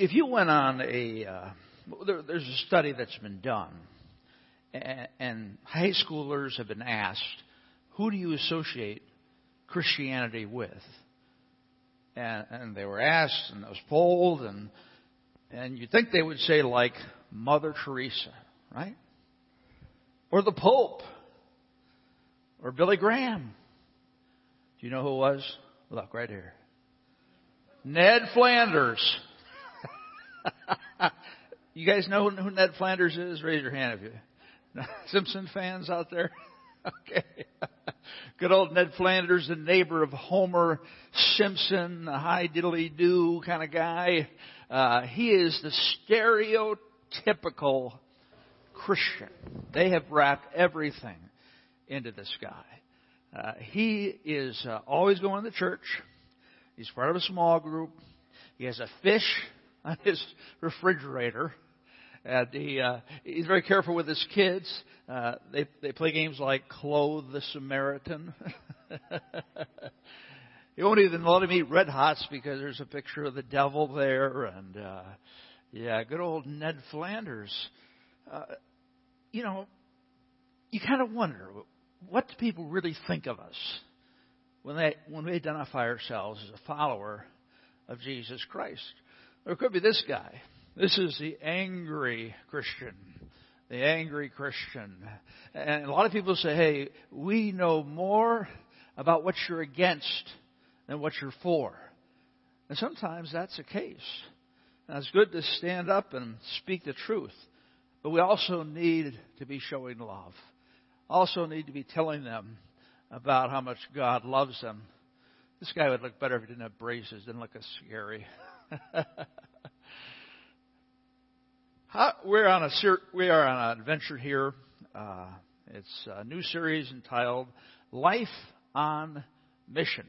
if you went on a, uh, there, there's a study that's been done, and, and high schoolers have been asked, who do you associate Christianity with? And, and they were asked, and it was polled, and and you'd think they would say like Mother Teresa, right? Or the Pope, or Billy Graham. Do you know who it was? Look right here. Ned Flanders. you guys know who Ned Flanders is? Raise your hand if you. Simpson fans out there? okay. Good old Ned Flanders, the neighbor of Homer Simpson, a high diddly do kind of guy. Uh, he is the stereotypical Christian. They have wrapped everything into this guy. Uh, he is uh, always going to church. He's part of a small group. He has a fish on his refrigerator. And he, uh, he's very careful with his kids. Uh, they, they play games like Clothe the Samaritan. he won't even let him eat Red Hots because there's a picture of the devil there. And, uh, yeah, good old Ned Flanders. Uh, you know, you kind of wonder, what do people really think of us when they, when we identify ourselves as a follower of Jesus Christ? Or it could be this guy. This is the angry Christian. The angry Christian. And a lot of people say, hey, we know more about what you're against than what you're for. And sometimes that's the case. Now, it's good to stand up and speak the truth, but we also need to be showing love. Also need to be telling them about how much God loves them. This guy would look better if he didn't have braces, didn't look as scary. How, we're on a ser- we are on an adventure here. Uh, it's a new series entitled "Life on Mission."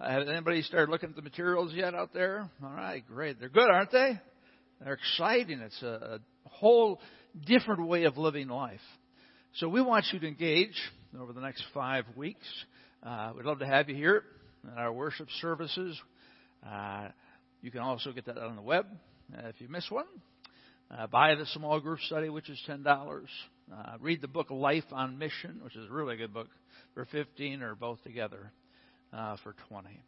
Uh, has anybody started looking at the materials yet out there? All right, great. They're good, aren't they? They're exciting. It's a, a whole different way of living life. So we want you to engage over the next five weeks. Uh, we'd love to have you here at our worship services. Uh, you can also get that on the web uh, if you miss one. Uh, buy the small group study, which is ten dollars. Uh, read the book Life on Mission, which is a really good book, for fifteen, or both together uh, for twenty.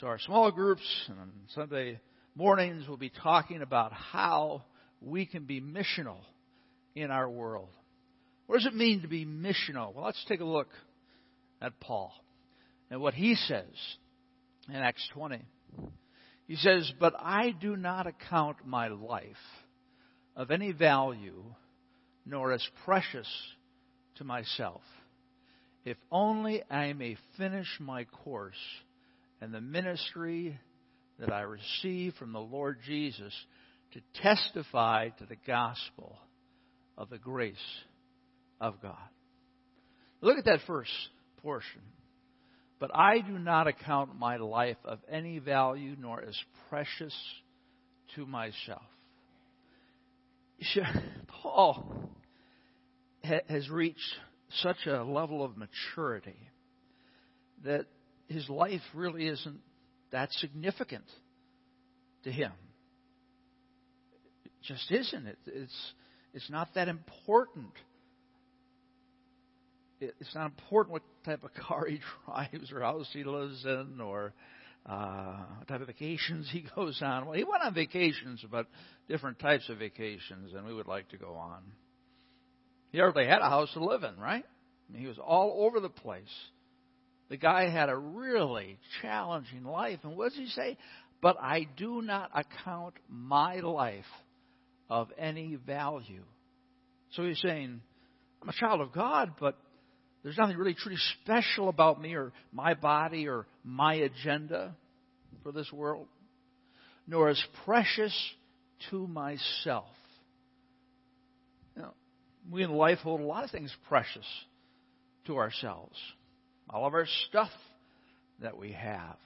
So our small groups on Sunday mornings will be talking about how we can be missional in our world. What does it mean to be missional? Well, let's take a look at Paul and what he says in Acts 20. He says, But I do not account my life of any value, nor as precious to myself, if only I may finish my course and the ministry that I receive from the Lord Jesus to testify to the gospel of the grace of God. Look at that first portion. But I do not account my life of any value nor as precious to myself. Paul has reached such a level of maturity that his life really isn't that significant to him. It just isn't. It, it's, it's not that important. It's not important what type of car he drives or house he lives in or uh, what type of vacations he goes on. Well, he went on vacations, but different types of vacations than we would like to go on. He hardly had a house to live in, right? I mean, he was all over the place. The guy had a really challenging life. And what does he say? But I do not account my life of any value. So he's saying, I'm a child of God, but there's nothing really truly special about me or my body or my agenda for this world, nor as precious to myself. Know, we in life hold a lot of things precious to ourselves. All of our stuff that we have,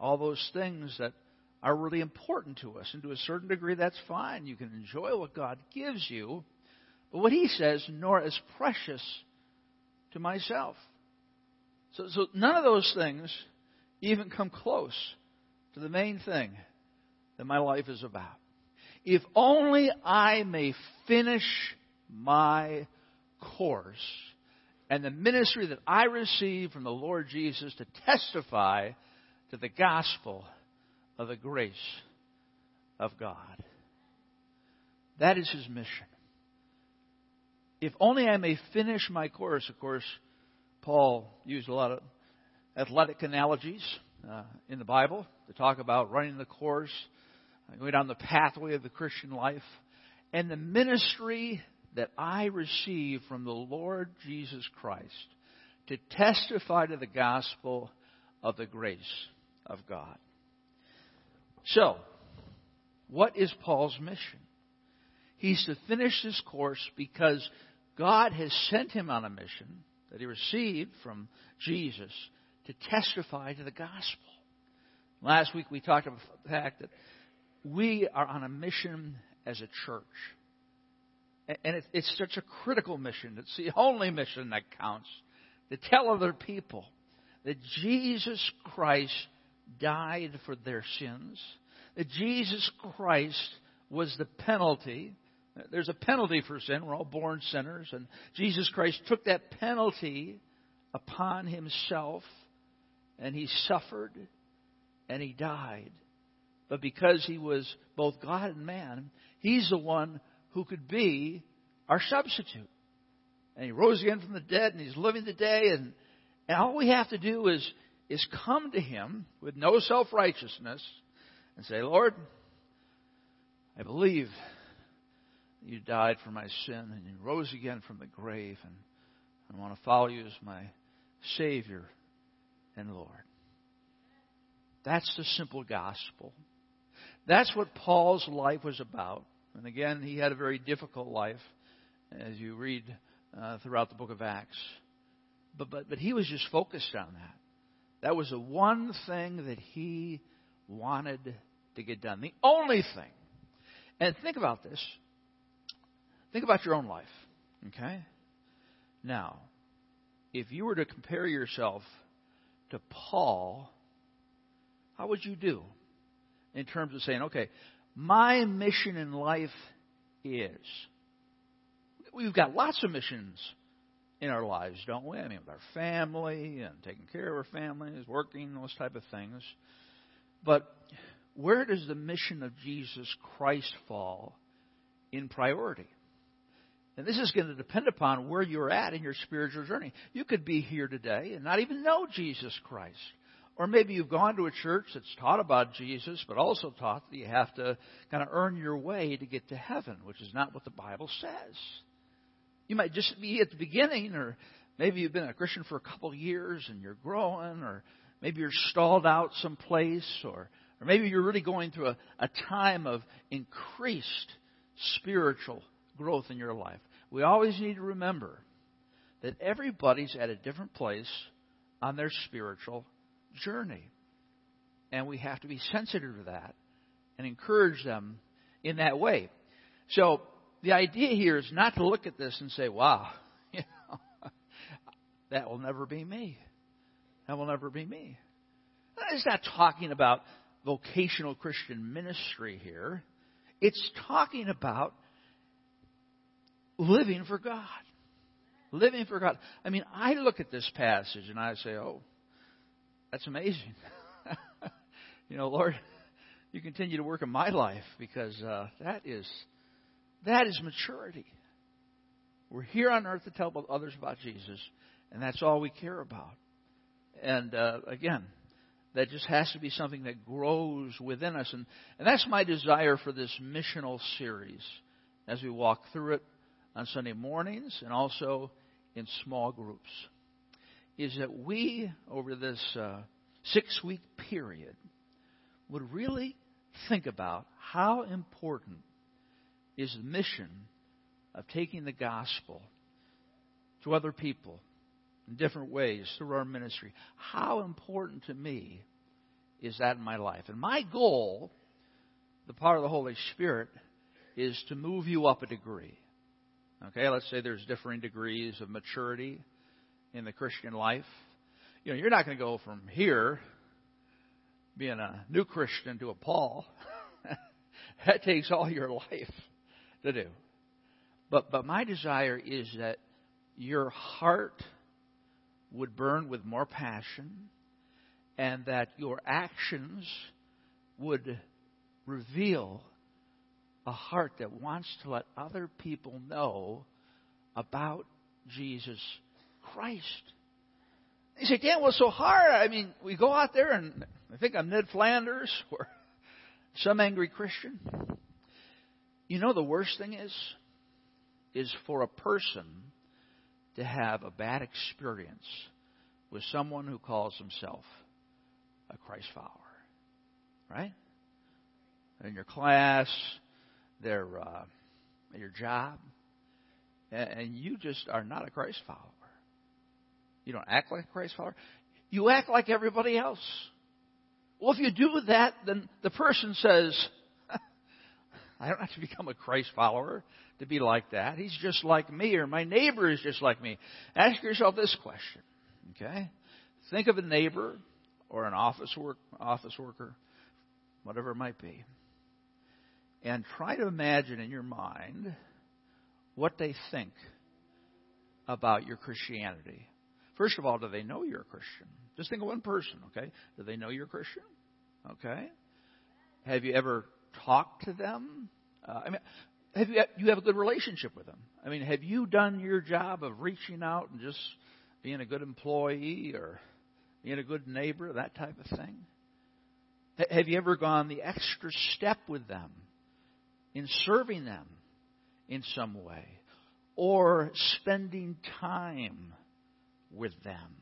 all those things that are really important to us. And to a certain degree, that's fine. You can enjoy what God gives you. But what he says, nor as precious to myself. So, so none of those things even come close to the main thing that my life is about. if only I may finish my course and the ministry that I received from the Lord Jesus to testify to the gospel of the grace of God. That is his mission. If only I may finish my course, of course, Paul used a lot of athletic analogies uh, in the Bible to talk about running the course, going down the pathway of the Christian life. And the ministry that I receive from the Lord Jesus Christ to testify to the gospel of the grace of God. So, what is Paul's mission? He's to finish this course because God has sent him on a mission that he received from Jesus to testify to the gospel. Last week we talked about the fact that we are on a mission as a church. And it's such a critical mission. It's the only mission that counts to tell other people that Jesus Christ died for their sins, that Jesus Christ was the penalty. There's a penalty for sin. We're all born sinners. And Jesus Christ took that penalty upon himself, and he suffered, and he died. But because he was both God and man, he's the one who could be our substitute. And he rose again from the dead and he's living today and, and all we have to do is, is come to him with no self righteousness and say, Lord, I believe you died for my sin and you rose again from the grave and I want to follow you as my Savior and Lord. That's the simple gospel. That's what Paul's life was about. And again, he had a very difficult life, as you read uh, throughout the book of Acts. But, but, but he was just focused on that. That was the one thing that he wanted to get done. The only thing. And think about this. Think about your own life. Okay? Now, if you were to compare yourself to Paul, how would you do? In terms of saying, okay, my mission in life is. We've got lots of missions in our lives, don't we? I mean, with our family and taking care of our families, working, those type of things. But where does the mission of Jesus Christ fall in priority? And this is going to depend upon where you're at in your spiritual journey. You could be here today and not even know Jesus Christ. Or maybe you've gone to a church that's taught about Jesus, but also taught that you have to kind of earn your way to get to heaven, which is not what the Bible says. You might just be at the beginning, or maybe you've been a Christian for a couple of years and you're growing, or maybe you're stalled out someplace, or, or maybe you're really going through a, a time of increased spiritual growth in your life. We always need to remember that everybody's at a different place on their spiritual journey. And we have to be sensitive to that and encourage them in that way. So the idea here is not to look at this and say, wow, you know, that will never be me. That will never be me. It's not talking about vocational Christian ministry here. It's talking about living for God. Living for God. I mean, I look at this passage and I say, oh, that's amazing. you know, Lord, you continue to work in my life because uh, that is that is maturity. We're here on earth to tell others about Jesus, and that's all we care about. And uh, again, that just has to be something that grows within us, and, and that's my desire for this missional series as we walk through it on Sunday mornings and also in small groups is that we, over this uh, six week period, would really think about how important is the mission of taking the gospel to other people in different ways through our ministry. How important to me is that in my life? And my goal, the power of the Holy Spirit, is to move you up a degree. Okay, let's say there's differing degrees of maturity in the Christian life. You know, you're not going to go from here being a new Christian to a Paul. that takes all your life to do. But but my desire is that your heart would burn with more passion and that your actions would reveal a heart that wants to let other people know about Jesus Christ. You say, Dan, what's so hard? I mean, we go out there and I think I'm Ned Flanders or some angry Christian. You know, the worst thing is, is for a person to have a bad experience with someone who calls himself a Christ follower. Right? In your class, their uh, your job, and you just are not a Christ follower. You don't act like a Christ follower. You act like everybody else. Well, if you do that, then the person says, I don't have to become a Christ follower to be like that. He's just like me, or my neighbor is just like me. Ask yourself this question, okay? Think of a neighbor or an office work office worker, whatever it might be, and try to imagine in your mind what they think about your Christianity. First of all, do they know you're a Christian? Just think of one person, okay? Do they know you're a Christian? Okay. Have you ever talked to them? Uh, I mean, have you you have a good relationship with them? I mean, have you done your job of reaching out and just being a good employee or being a good neighbor, that type of thing? Have you ever gone the extra step with them in serving them in some way or spending time with them?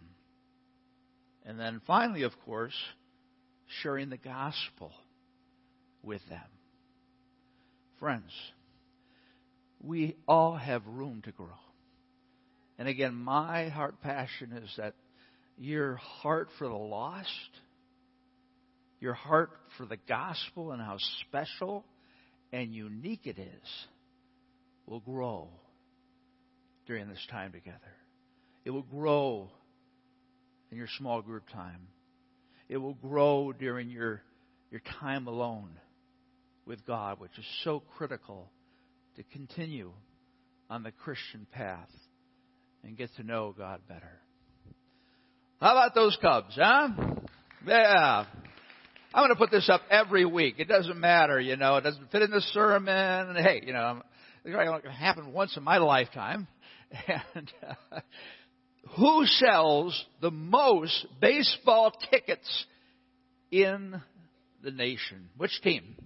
And then finally, of course, sharing the gospel with them. Friends, we all have room to grow. And again, my heart passion is that your heart for the lost, your heart for the gospel and how special and unique it is, will grow during this time together. It will grow in your small group time. It will grow during your, your time alone with God, which is so critical to continue on the Christian path and get to know God better. How about those Cubs, huh? Yeah. I'm going to put this up every week. It doesn't matter, you know. It doesn't fit in the sermon. Hey, you know, it's going to happen once in my lifetime. And uh, who sells the most baseball tickets in the nation? Which team?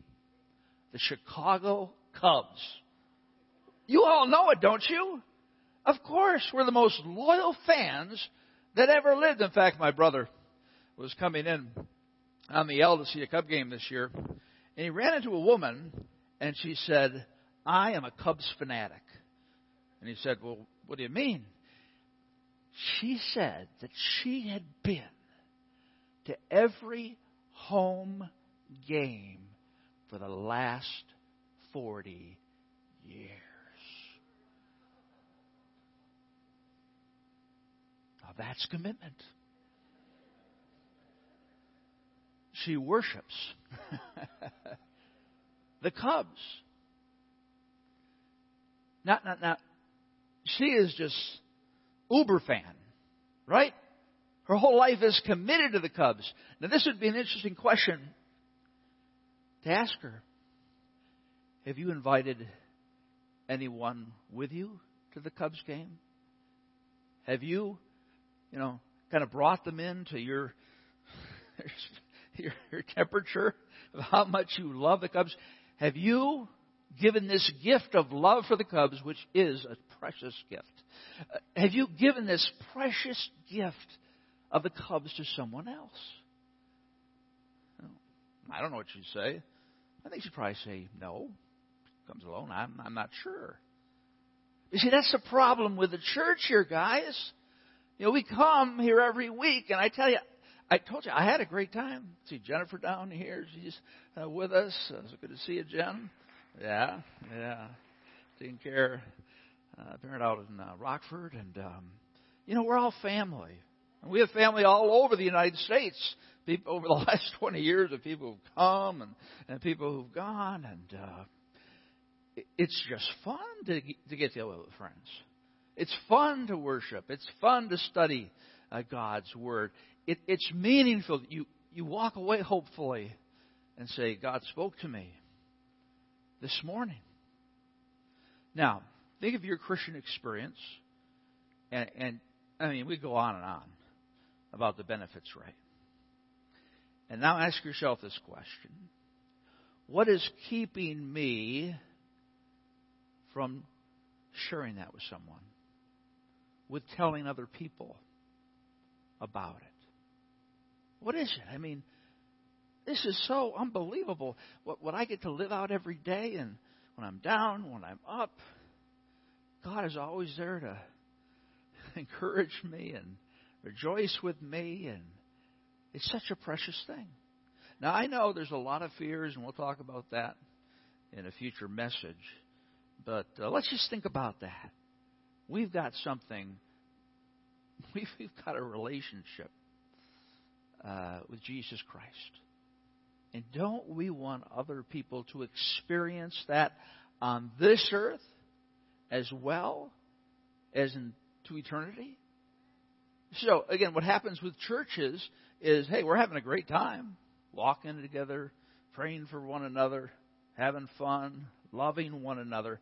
The Chicago Cubs. You all know it, don't you? Of course, we're the most loyal fans that ever lived. In fact, my brother was coming in on the L to see a Cub game this year, and he ran into a woman, and she said, I am a Cubs fanatic. And he said, Well, what do you mean? She said that she had been to every home game for the last 40 years. Now that's commitment. She worships the Cubs. Not, not, not. She is just uber fan, right? Her whole life is committed to the Cubs. Now, this would be an interesting question to ask her. Have you invited anyone with you to the Cubs game? Have you, you know, kind of brought them into your your, your temperature of how much you love the Cubs? Have you given this gift of love for the Cubs, which is a precious gift? Uh, have you given this precious gift of the Cubs to someone else? I don't know what she'd say. I think she'd probably say no. Comes alone. I'm, I'm not sure. You see, that's the problem with the church here, guys. You know, we come here every week, and I tell you, I told you I had a great time. See Jennifer down here; she's uh, with us. Uh, it's good to see you, Jen. Yeah, yeah, taking care. Uh, parent out in uh, Rockford, and um, you know we're all family. And we have family all over the United States. people over the last 20 years of people who've come and, and people who've gone, and uh, it, it's just fun to, to get together with friends. It's fun to worship. It's fun to study uh, God's Word. It, it's meaningful. You, you walk away hopefully and say, God spoke to me this morning. Now, think of your Christian experience, and, and I mean, we go on and on about the benefits, right? And now ask yourself this question What is keeping me from sharing that with someone? With telling other people about it? What is it? I mean, this is so unbelievable. What, what I get to live out every day, and when I'm down, when I'm up, God is always there to encourage me and rejoice with me, and it's such a precious thing. Now, I know there's a lot of fears, and we'll talk about that in a future message, but uh, let's just think about that. We've got something, we've, we've got a relationship uh, with Jesus Christ. And don't we want other people to experience that on this earth as well as into eternity? So, again, what happens with churches is hey, we're having a great time, walking together, praying for one another, having fun, loving one another.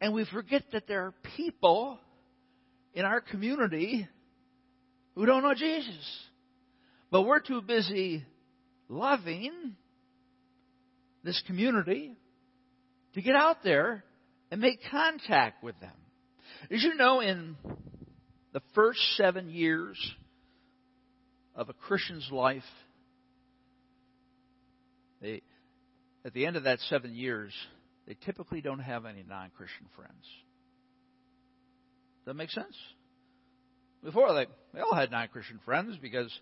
And we forget that there are people in our community who don't know Jesus. But we're too busy loving this community to get out there and make contact with them. As you know, in the first seven years of a Christian's life, they, at the end of that seven years, they typically don't have any non Christian friends. Does that make sense? Before, they, they all had non Christian friends because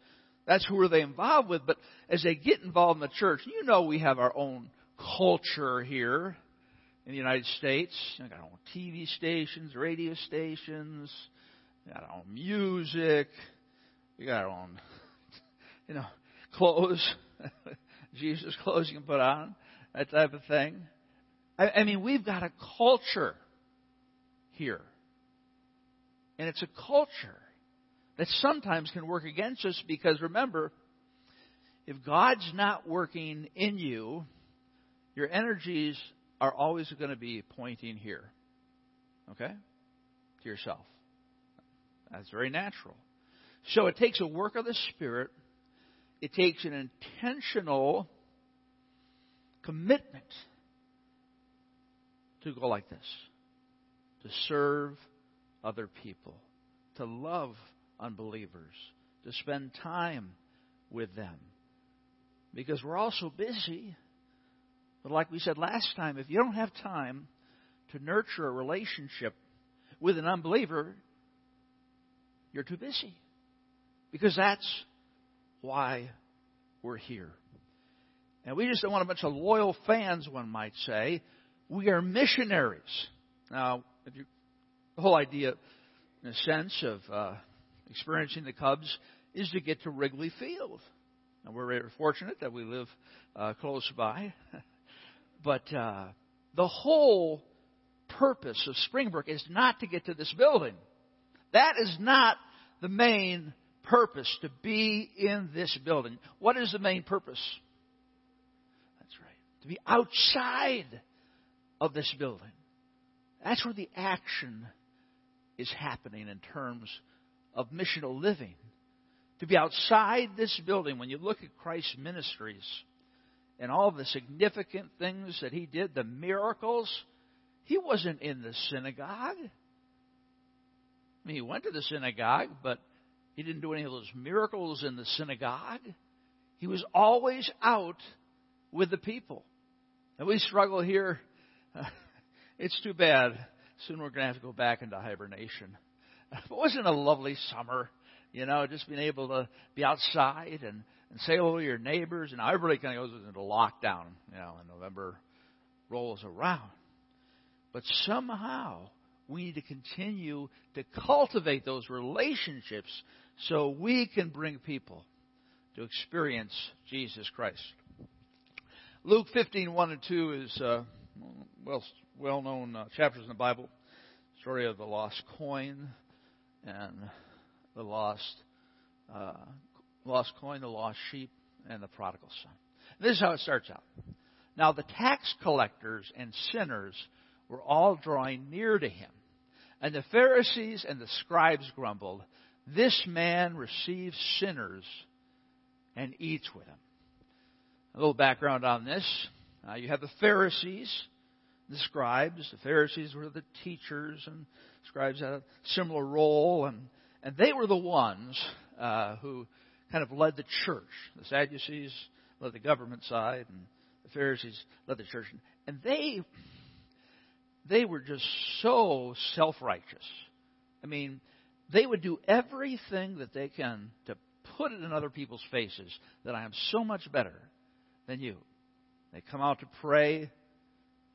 that's who were they involved with. But as they get involved in the church, you know we have our own culture here in the United States. We got our own TV stations, radio stations, we got our own music, we got our own, you know, clothes, Jesus clothes you can put on, that type of thing. I, I mean, we've got a culture here. And it's a culture that sometimes can work against us because remember, if God's not working in you, your energies are always going to be pointing here. Okay? To yourself. That's very natural. So it takes a work of the Spirit, it takes an intentional commitment to go like this to serve other people, to love unbelievers, to spend time with them. Because we're all so busy. But like we said last time, if you don't have time to nurture a relationship with an unbeliever, you're too busy. Because that's why we're here. And we just don't want a bunch of loyal fans, one might say. We are missionaries. Now, you, the whole idea, in a sense, of uh, experiencing the Cubs is to get to Wrigley Field. And we're very fortunate that we live uh, close by. but uh, the whole purpose of Springbrook is not to get to this building. That is not the main purpose to be in this building. What is the main purpose? That's right. To be outside of this building. That's where the action is happening in terms of missional living. To be outside this building, when you look at Christ's ministries and all the significant things that he did, the miracles, he wasn't in the synagogue. I mean, he went to the synagogue, but he didn't do any of those miracles in the synagogue. He was always out with the people. And we struggle here. it's too bad. Soon we're going to have to go back into hibernation. It wasn't a lovely summer, you know, just being able to be outside and, and say hello to your neighbors. And everybody kind of goes into lockdown, you know, and November rolls around. But somehow we need to continue to cultivate those relationships so we can bring people to experience Jesus Christ. Luke 15, 1 and 2 is uh, well well known uh, chapters in the Bible. Story of the lost coin and the lost uh, lost coin, the lost sheep, and the prodigal son. This is how it starts out. Now the tax collectors and sinners were all drawing near to him. And the Pharisees and the scribes grumbled, This man receives sinners and eats with them. A little background on this. Uh, you have the Pharisees, the scribes. The Pharisees were the teachers, and scribes had a similar role, and, and they were the ones uh, who kind of led the church. The Sadducees led the government side, and the Pharisees led the church. And they they were just so self righteous. I mean, they would do everything that they can to put it in other people's faces that I am so much better than you. They come out to pray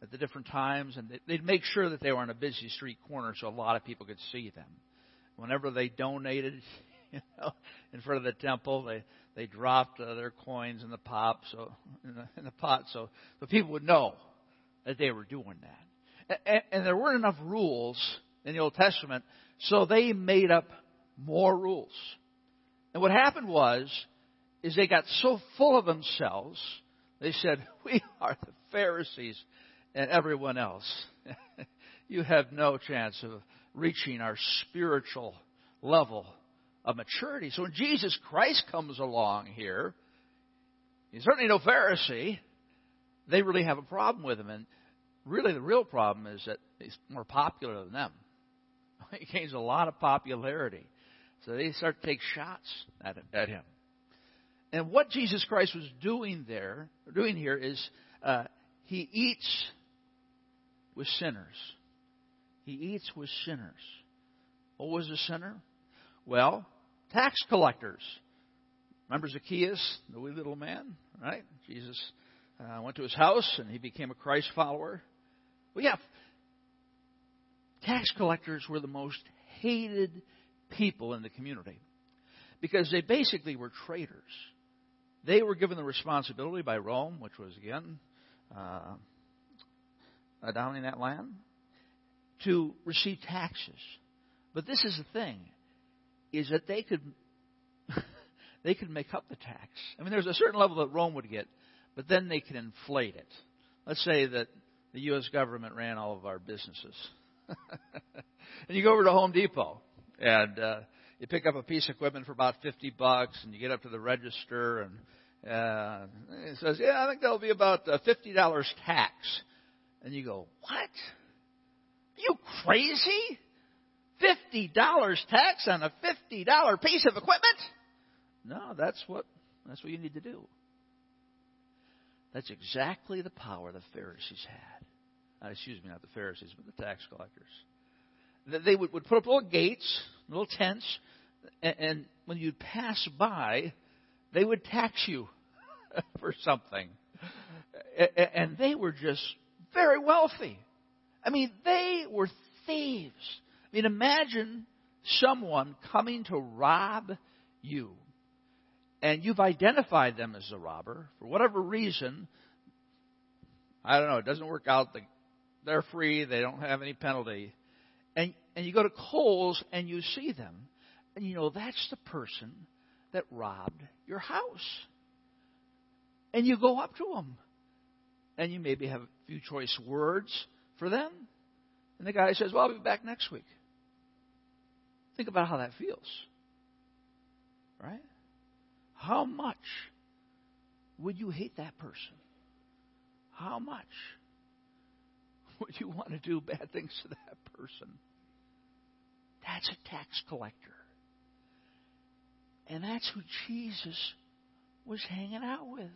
at the different times, and they'd make sure that they were on a busy street corner so a lot of people could see them. Whenever they donated, you know, in front of the temple, they they dropped uh, their coins in the pot, so in the, in the pot, so the people would know that they were doing that and, and there weren't enough rules in the Old Testament, so they made up more rules. And what happened was, is they got so full of themselves, they said, "We are the Pharisees, and everyone else. you have no chance of reaching our spiritual level of maturity." So when Jesus Christ comes along here, he's certainly no Pharisee. They really have a problem with him, and really the real problem is that he's more popular than them. He gains a lot of popularity. So they start to take shots at, at him. And what Jesus Christ was doing there, doing here, is uh, he eats with sinners. He eats with sinners. What was a sinner? Well, tax collectors. Remember Zacchaeus, the wee little man, right? Jesus uh, went to his house and he became a Christ follower. Well, yeah, tax collectors were the most hated people in the community because they basically were traitors. They were given the responsibility by Rome, which was again uh, down in that land, to receive taxes. But this is the thing: is that they could they could make up the tax. I mean, there's a certain level that Rome would get, but then they could inflate it. Let's say that the U.S. government ran all of our businesses. and you go over to Home Depot and uh, you pick up a piece of equipment for about 50 bucks and you get up to the register and uh, it says, yeah, I think that'll be about uh, $50 tax. And you go, what? Are you crazy? $50 tax on a $50 piece of equipment? No, that's what, that's what you need to do. That's exactly the power the Pharisees had. Uh, excuse me, not the Pharisees, but the tax collectors. They would, would put up little gates, little tents, and, and when you'd pass by, they would tax you for something. And they were just very wealthy. I mean, they were thieves. I mean, imagine someone coming to rob you and you've identified them as a robber for whatever reason. I don't know. It doesn't work out. They're free. They don't have any penalty. And and you go to Kohl's and you see them, and you know that's the person that robbed your house. And you go up to them, and you maybe have a few choice words for them. And the guy says, "Well, I'll be back next week." Think about how that feels, right? How much would you hate that person? How much would you want to do bad things to that person? That's a tax collector. And that's who Jesus was hanging out with.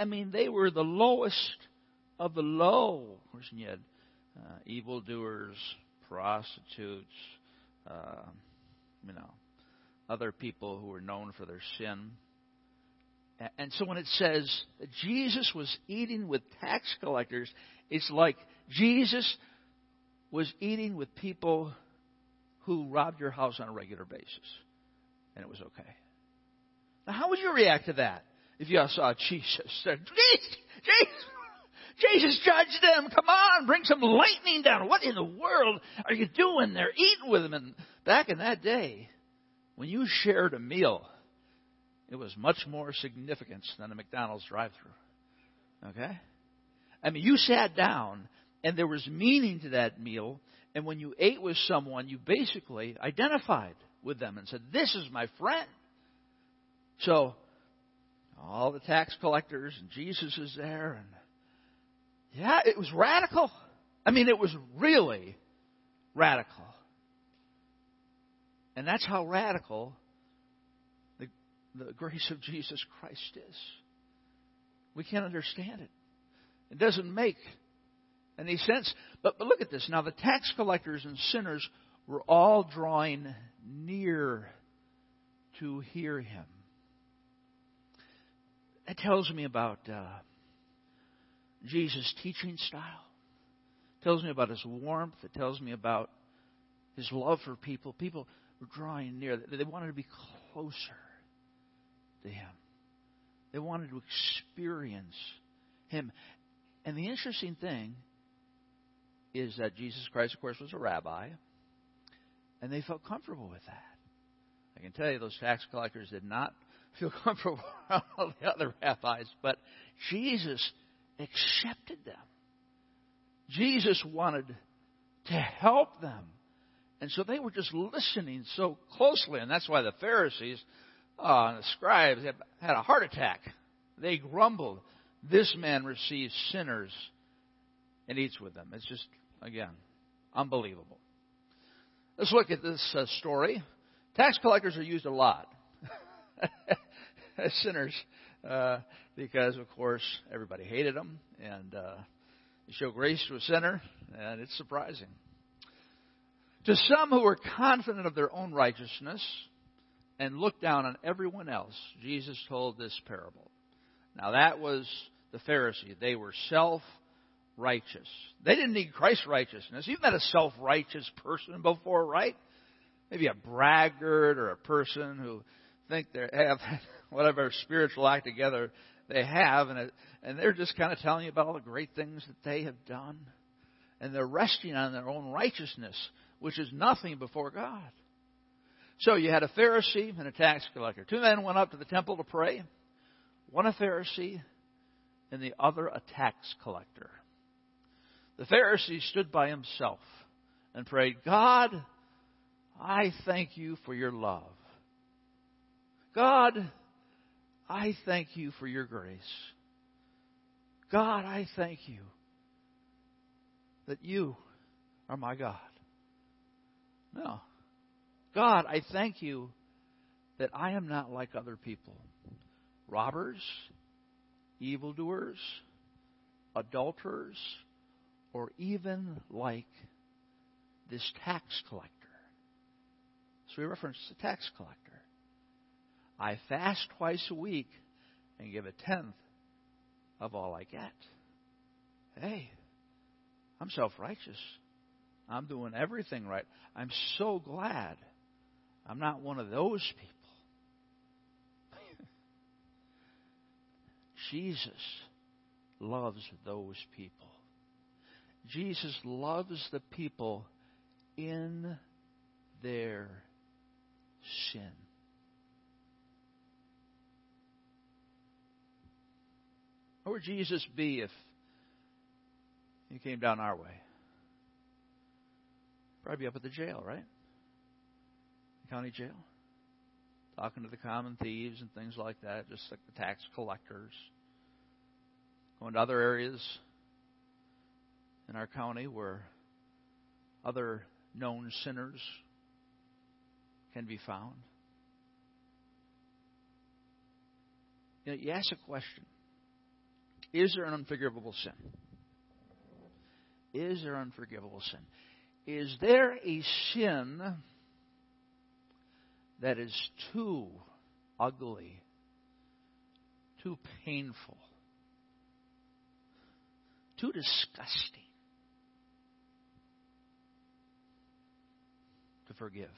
I mean, they were the lowest of the low. Of course you had uh, evildoers, prostitutes, uh, you know, other people who were known for their sin. And so when it says that Jesus was eating with tax collectors, it's like Jesus was eating with people who robbed your house on a regular basis. And it was okay. Now, how would you react to that if you saw Jesus? Jesus, Jesus, judge them. Come on, bring some lightning down. What in the world are you doing there, eating with them? And back in that day, when you shared a meal, it was much more significance than a McDonald's drive-through. Okay? I mean, you sat down and there was meaning to that meal, and when you ate with someone, you basically identified with them and said, "This is my friend." So, all the tax collectors and Jesus is there and yeah, it was radical. I mean, it was really radical. And that's how radical the, the grace of Jesus Christ is. We can't understand it. It doesn't make any sense. But, but look at this. Now, the tax collectors and sinners were all drawing near to hear him. That tells me about uh, Jesus' teaching style. It tells me about his warmth. It tells me about his love for people. People were drawing near. They wanted to be closer to him. They wanted to experience him. And the interesting thing is that Jesus Christ, of course, was a rabbi, and they felt comfortable with that. I can tell you those tax collectors did not feel comfortable around all the other rabbis, but Jesus accepted them. Jesus wanted to help them. And so they were just listening so closely, and that's why the Pharisees uh, and the scribes had a heart attack. They grumbled, This man receives sinners and eats with them. It's just, again, unbelievable. Let's look at this uh, story. Tax collectors are used a lot as sinners uh, because, of course, everybody hated them, and uh, you show grace to a sinner, and it's surprising. To some who were confident of their own righteousness and looked down on everyone else, Jesus told this parable. Now, that was the Pharisee. They were self righteous. They didn't need Christ's righteousness. You've met a self righteous person before, right? Maybe a braggart or a person who think they have whatever spiritual act together they have, and it, and they're just kind of telling you about all the great things that they have done, and they're resting on their own righteousness, which is nothing before God. So you had a Pharisee and a tax collector. Two men went up to the temple to pray. One a Pharisee, and the other a tax collector. The Pharisee stood by himself and prayed, God, I thank you for your love. God, I thank you for your grace. God, I thank you that you are my God. No. God, I thank you that I am not like other people robbers, evildoers, adulterers, or even like this tax collector. So we reference the tax collector. I fast twice a week and give a tenth of all I get. Hey, I'm self righteous. I'm doing everything right. I'm so glad I'm not one of those people. Jesus loves those people. Jesus loves the people in their sin. Where would Jesus be if he came down our way? Probably up at the jail, right? The county jail. Talking to the common thieves and things like that, just like the tax collectors. Going to other areas in our county where other known sinners can be found. You, know, you ask a question is there an unforgivable sin? Is there unforgivable sin? Is there a sin that is too ugly, too painful, too disgusting to forgive?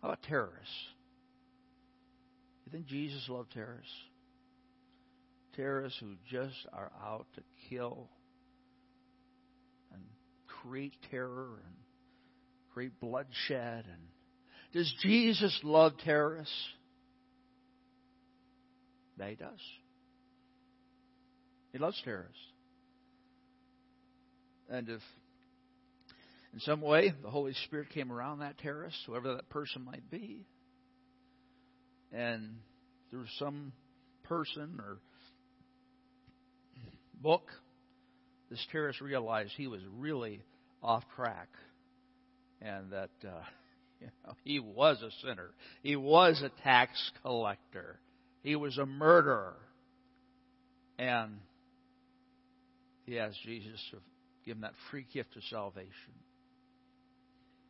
How about terrorists? You think Jesus loved terrorists? Terrorists who just are out to kill and create terror and create bloodshed and does Jesus love terrorists? Yeah, he does. He loves terrorists. And if in some way the Holy Spirit came around that terrorist, whoever that person might be, and through some person or book, this terrorist realized he was really off track and that uh, you know, he was a sinner. He was a tax collector. He was a murderer. And he asked Jesus to give him that free gift of salvation.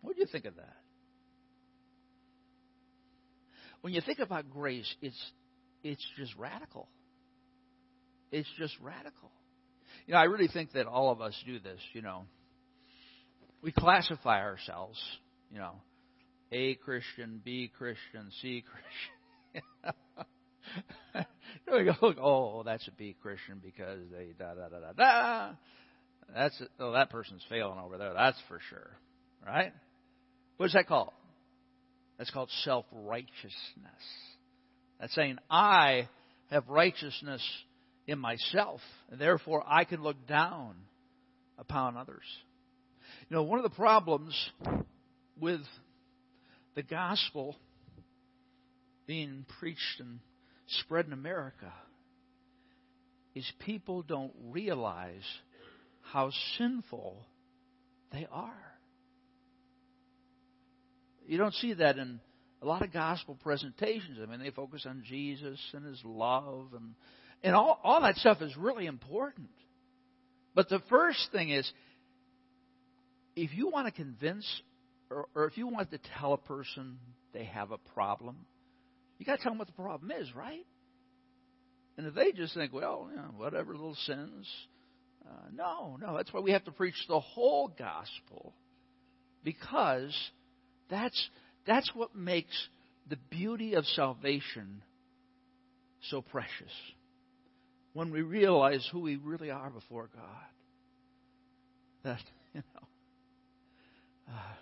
What do you think of that? When you think about grace, it's it's just radical. It's just radical. You know, I really think that all of us do this, you know. We classify ourselves, you know, A Christian, B Christian, C Christian. we go, oh, that's a B Christian because they da da da da da. That's oh, that person's failing over there. That's for sure, right? What is that called? That's called self righteousness. That's saying I have righteousness in myself, and therefore I can look down upon others. You know, one of the problems with the gospel being preached and spread in America is people don't realize how sinful they are. You don't see that in a lot of gospel presentations. I mean, they focus on Jesus and his love and and all, all that stuff is really important. But the first thing is if you want to convince or, or if you want to tell a person they have a problem, you got to tell them what the problem is, right? And if they just think, well, you know, whatever little sins, uh, no, no. That's why we have to preach the whole gospel because that's that's what makes the beauty of salvation so precious. When we realize who we really are before God, that you know, uh,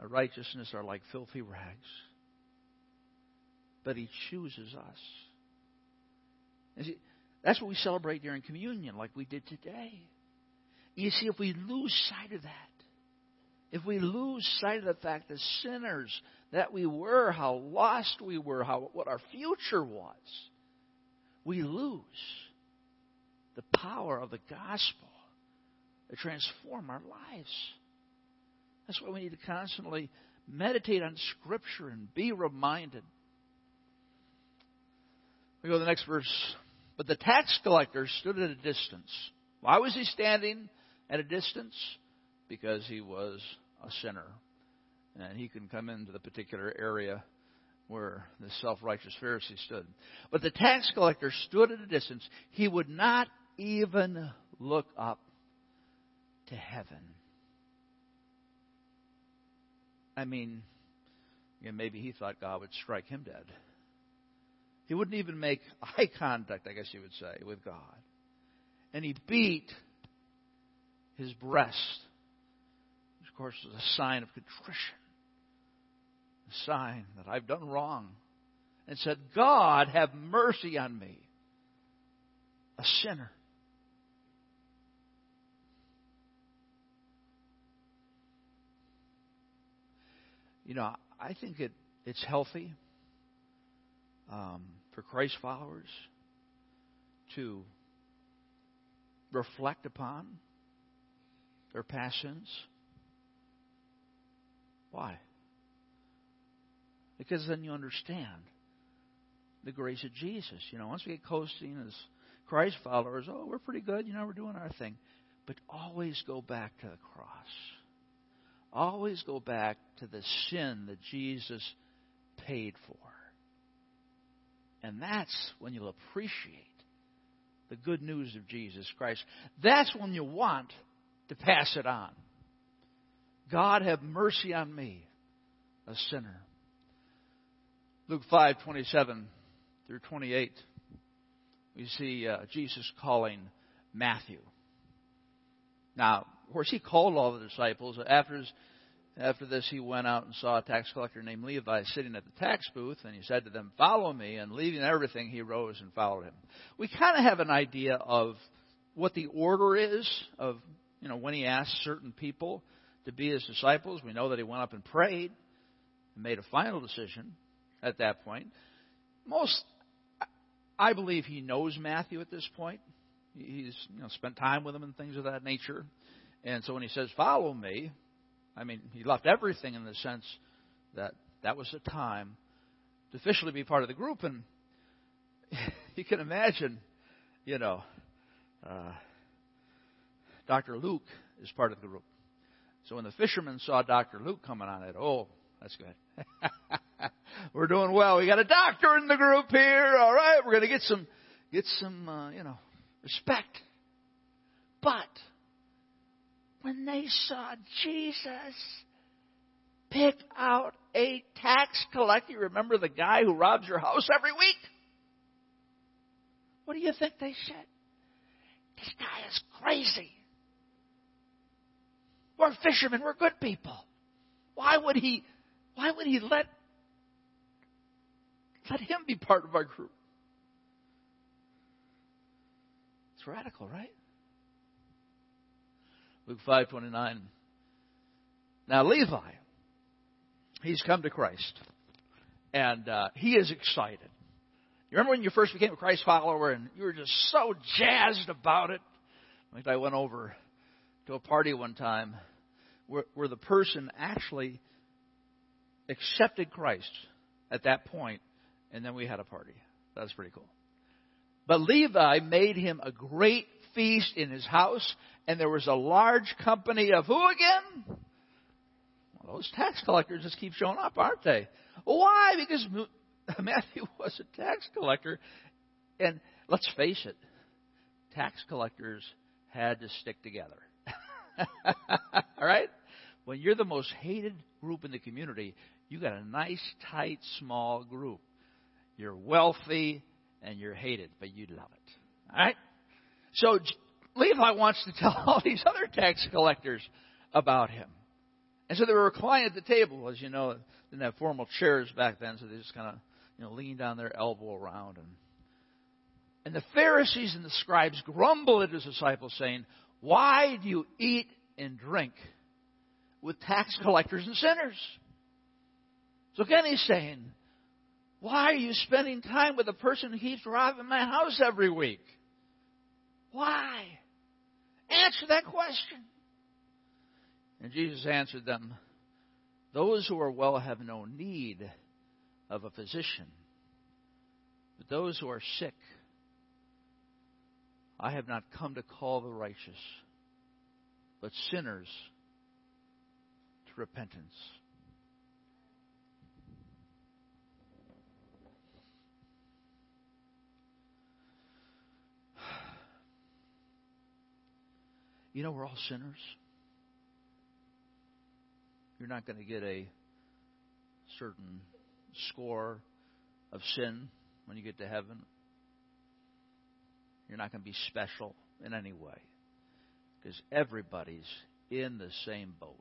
our righteousness are like filthy rags, but He chooses us. See, that's what we celebrate during communion, like we did today. You see, if we lose sight of that, if we lose sight of the fact that sinners that we were, how lost we were, how what our future was, we lose the power of the gospel to transform our lives. That's why we need to constantly meditate on Scripture and be reminded. We go to the next verse. But the tax collector stood at a distance. Why was he standing at a distance? Because he was a sinner. And he can come into the particular area where the self righteous Pharisee stood. But the tax collector stood at a distance. He would not even look up to heaven. I mean, you know, maybe he thought God would strike him dead. He wouldn't even make eye contact, I guess you would say, with God. And he beat his breast, of course was a sign of contrition, a sign that I've done wrong, and said, God, have mercy on me, a sinner. You know, I think it, it's healthy um, for Christ followers to reflect upon their past sins. Why? Because then you understand the grace of Jesus. You know, once we get coasting as Christ followers, oh, we're pretty good, you know, we're doing our thing. But always go back to the cross. Always go back to the sin that Jesus paid for. And that's when you'll appreciate the good news of Jesus Christ. That's when you want to pass it on. God have mercy on me, a sinner. Luke 5 27 through 28, we see uh, Jesus calling Matthew. Now, of course, he called all the disciples. After, his, after this, he went out and saw a tax collector named Levi sitting at the tax booth, and he said to them, Follow me. And leaving everything, he rose and followed him. We kind of have an idea of what the order is of, you know, when he asked certain people to be his disciples. We know that he went up and prayed and made a final decision at that point. Most, I believe he knows Matthew at this point. He's you know, spent time with him and things of that nature. And so when he says, Follow me, I mean, he left everything in the sense that that was the time to officially be part of the group. And you can imagine, you know, uh, Dr. Luke is part of the group. So when the fishermen saw Dr. Luke coming on it, oh, that's good. We're doing well. We got a doctor in the group here. All right, we're going to get some, get some, uh, you know, respect. But when they saw Jesus pick out a tax collector, you remember the guy who robs your house every week? What do you think they said? This guy is crazy. We're fishermen, we're good people. Why would he why would he let let him be part of our group? It's radical, right? Luke 5:29. Now Levi, he's come to Christ, and uh, he is excited. You remember when you first became a Christ follower and you were just so jazzed about it? Like I went over to a party one time where, where the person actually accepted Christ at that point, and then we had a party. That's pretty cool. But Levi made him a great feast in his house, and there was a large company of who again? Well, those tax collectors just keep showing up, aren't they? Why? Because Matthew was a tax collector, and let's face it, tax collectors had to stick together. All right? When you're the most hated group in the community, you got a nice, tight, small group. You're wealthy and you're hated, but you love it. All right? So Levi wants to tell all these other tax collectors about him. And so they were reclining at the table, as you know, didn't have formal chairs back then, so they just kind of, you know, leaned on their elbow around. And, and the Pharisees and the scribes grumbled at his disciples, saying, Why do you eat and drink with tax collectors and sinners? So again, he's saying, Why are you spending time with a person who keeps robbing my house every week? Why? Answer that question. And Jesus answered them, Those who are well have no need of a physician, but those who are sick, I have not come to call the righteous, but sinners repentance. You know, we're all sinners. You're not going to get a certain score of sin when you get to heaven. You're not going to be special in any way because everybody's in the same boat.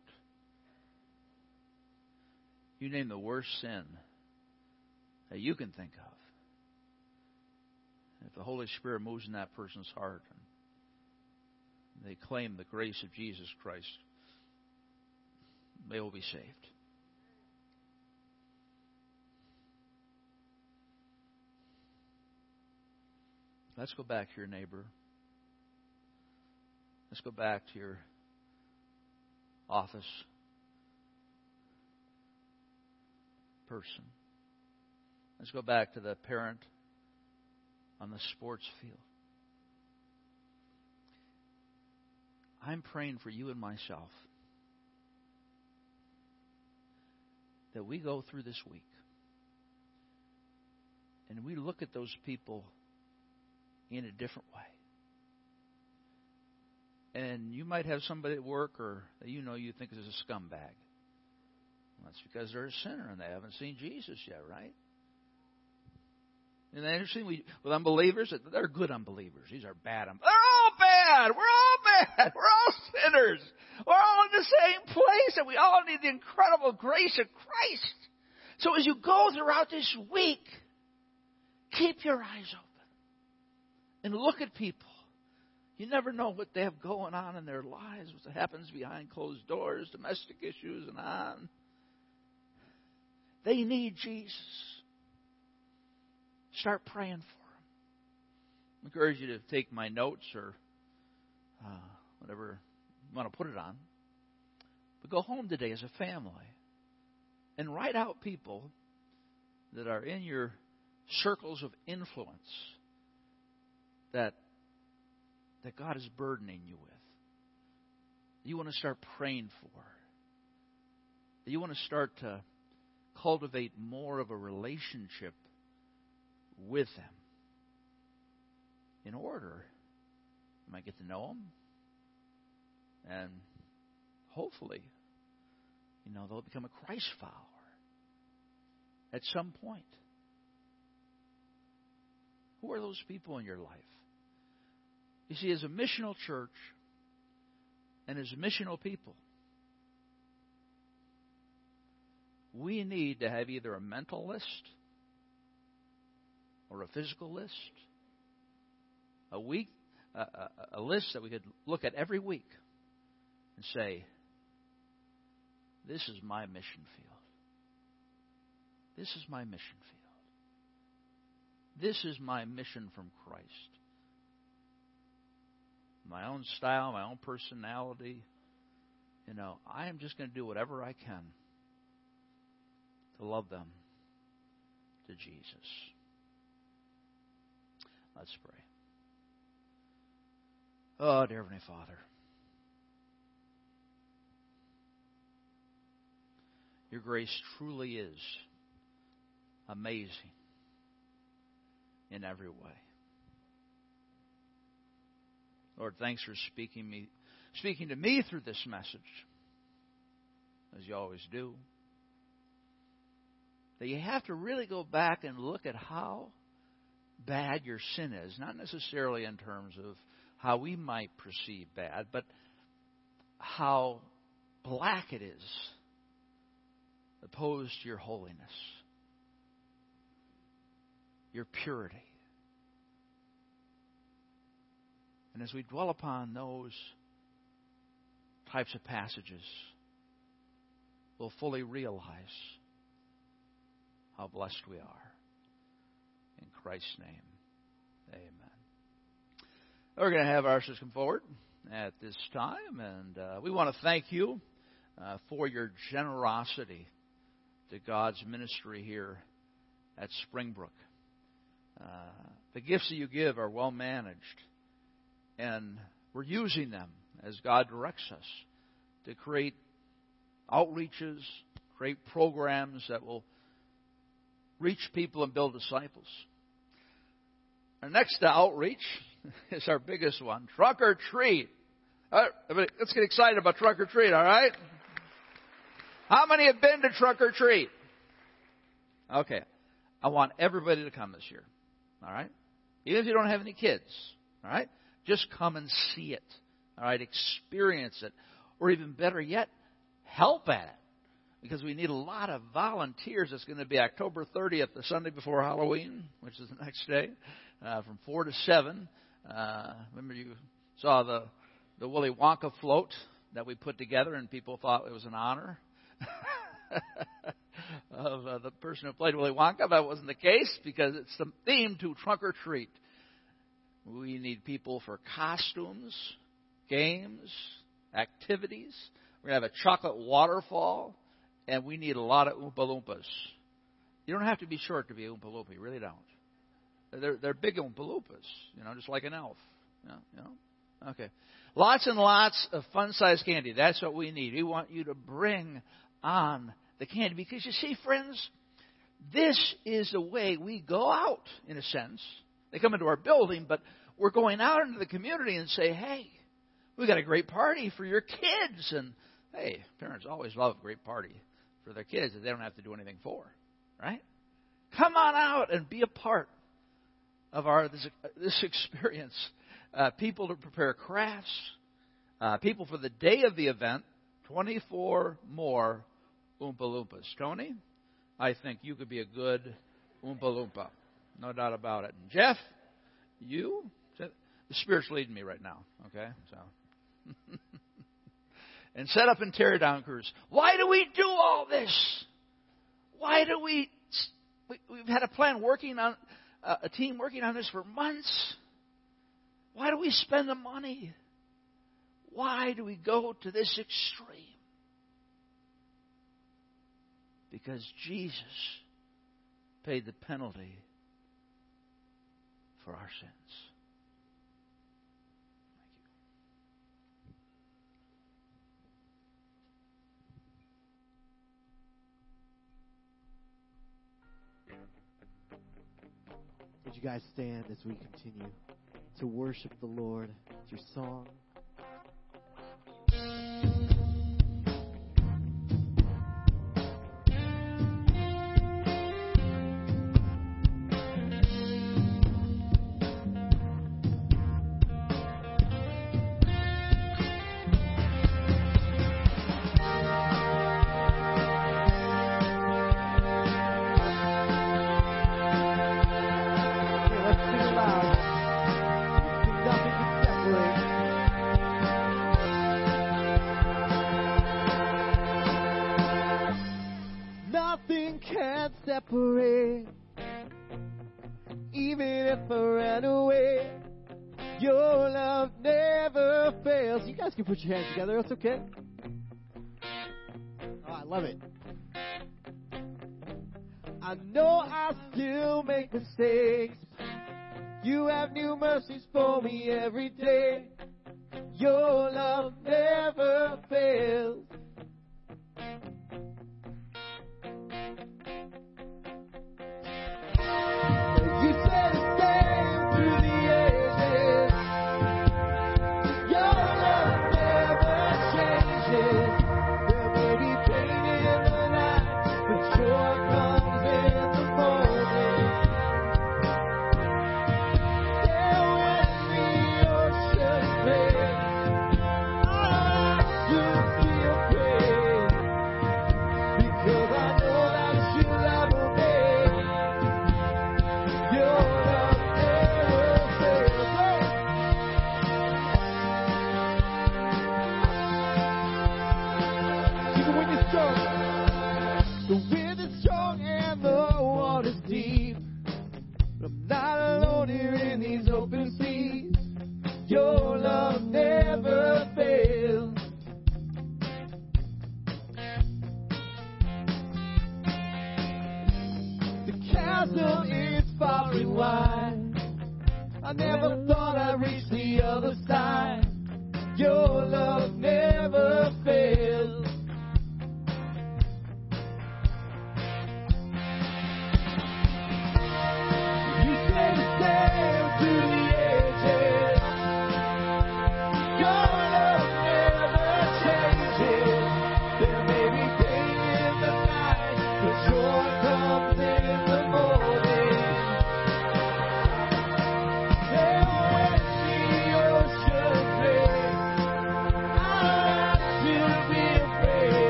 You name the worst sin that you can think of. If the Holy Spirit moves in that person's heart and they claim the grace of Jesus Christ, they will be saved. Let's go back to your neighbor. Let's go back to your office person. Let's go back to the parent on the sports field. I'm praying for you and myself that we go through this week and we look at those people in a different way. And you might have somebody at work or that you know you think is a scumbag. That's because they're a sinner and they haven't seen Jesus yet, right? Isn't that interesting? We, with unbelievers, they're good unbelievers. These are bad. Un- they're all bad. We're all bad. We're all sinners. We're all in the same place, and we all need the incredible grace of Christ. So as you go throughout this week, keep your eyes open and look at people. You never know what they have going on in their lives, what happens behind closed doors, domestic issues, and on. They need Jesus. Start praying for them. I encourage you to take my notes or uh, whatever you want to put it on. But go home today as a family and write out people that are in your circles of influence that that God is burdening you with. You want to start praying for. You want to start to cultivate more of a relationship with them. In order, you might get to know them, and hopefully, you know, they'll become a Christ follower at some point. Who are those people in your life? You see, as a missional church and as missional people, we need to have either a mental list or a physical list, a week, a, a, a list that we could look at every week and say, "This is my mission field. This is my mission field. This is my mission from Christ." My own style, my own personality. You know, I am just going to do whatever I can to love them to Jesus. Let's pray. Oh, dear Heavenly Father. Your grace truly is amazing in every way. Lord, thanks for speaking me speaking to me through this message. As you always do. That you have to really go back and look at how bad your sin is, not necessarily in terms of how we might perceive bad, but how black it is opposed to your holiness, your purity. And as we dwell upon those types of passages, we'll fully realize how blessed we are. In Christ's name, amen. We're going to have our ushers come forward at this time, and uh, we want to thank you uh, for your generosity to God's ministry here at Springbrook. Uh, the gifts that you give are well managed, and we're using them as God directs us to create outreaches, create programs that will reach people and build disciples. Our next outreach is our biggest one Trunk or Treat. Uh, right, let's get excited about Trunk or Treat, all right? How many have been to Trunk or Treat? Okay. I want everybody to come this year, all right? Even if you don't have any kids, all right? Just come and see it, all right? Experience it. Or even better yet, help at it because we need a lot of volunteers. It's going to be October 30th, the Sunday before Halloween, which is the next day uh, from four to seven. Uh, remember you saw the the Willy Wonka float that we put together, and people thought it was an honor of uh, the person who played Willy Wonka. That wasn't the case because it's the theme to Trunk or Treat. We need people for costumes, games, activities. We're going to have a chocolate waterfall, and we need a lot of Oompa Loompas. You don't have to be short to be Oompa Loompa. You really don't. They're they're big Oompa Loompas, you know, just like an elf. Yeah, you know. Okay. Lots and lots of fun-sized candy. That's what we need. We want you to bring on the candy because you see, friends, this is the way we go out. In a sense, they come into our building, but we're going out into the community and say, "Hey, we got a great party for your kids." And hey, parents always love a great party for their kids that they don't have to do anything for, right? Come on out and be a part of our this, this experience. Uh, people to prepare crafts, uh, people for the day of the event, 24 more Oompa Loompas. Tony, I think you could be a good Oompa Loompa. No doubt about it. And Jeff, you, the Spirit's leading me right now, okay? So. and set up and tear down crews. Why do we do all this? Why do we, we we've had a plan working on, uh, a team working on this for months. Why do we spend the money? Why do we go to this extreme? Because Jesus paid the penalty for our sins. You guys stand as we continue to worship the Lord through song? Your hands together, that's okay. Oh, I love it. I know I still make mistakes. You have new mercies for me every day. Your love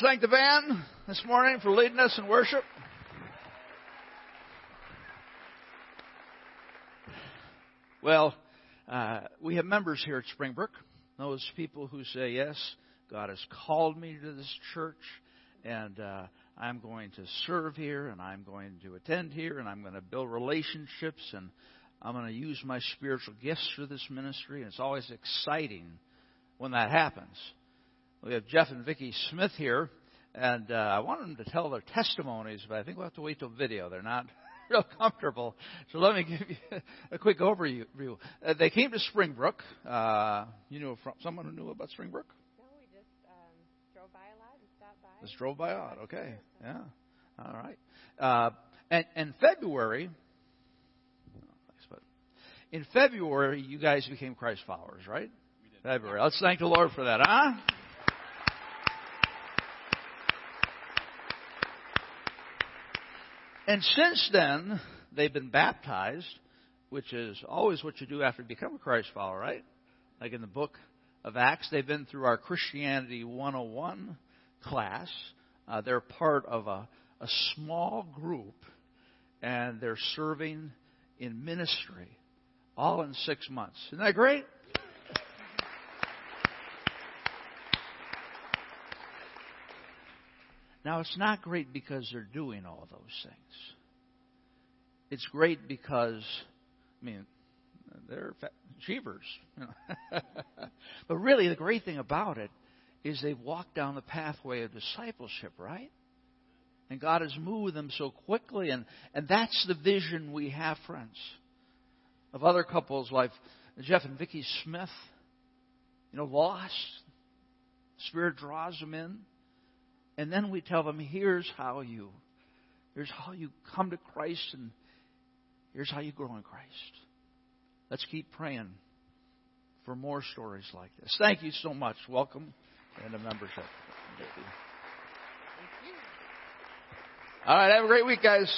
Let's thank the band this morning for leading us in worship. Well, uh, we have members here at Springbrook. Those people who say, Yes, God has called me to this church, and uh, I'm going to serve here, and I'm going to attend here, and I'm going to build relationships, and I'm going to use my spiritual gifts for this ministry. And it's always exciting when that happens. We have Jeff and Vicki Smith here, and uh, I want them to tell their testimonies, but I think we'll have to wait till video. They're not real comfortable. So let me give you a quick overview. Uh, they came to Springbrook. Uh, you know, from someone who knew about Springbrook? No, we just um, drove by a lot and stopped by. Just drove by a lot. Okay. Yeah. All right. Uh, and, in February, in February, you guys became Christ followers, right? February. Let's thank the Lord for that, huh? And since then, they've been baptized, which is always what you do after you become a Christ follower, right? Like in the book of Acts, they've been through our Christianity 101 class. Uh, they're part of a, a small group, and they're serving in ministry all in six months. Isn't that great? Now, it's not great because they're doing all those things. It's great because, I mean, they're achievers. You know. but really, the great thing about it is they've walked down the pathway of discipleship, right? And God has moved them so quickly, and, and that's the vision we have, friends, of other couples like Jeff and Vicki Smith, you know, lost. Spirit draws them in. And then we tell them, here's how you, here's how you come to Christ and here's how you grow in Christ. Let's keep praying for more stories like this. Thank you so much. Welcome and a membership. All right, have a great week, guys.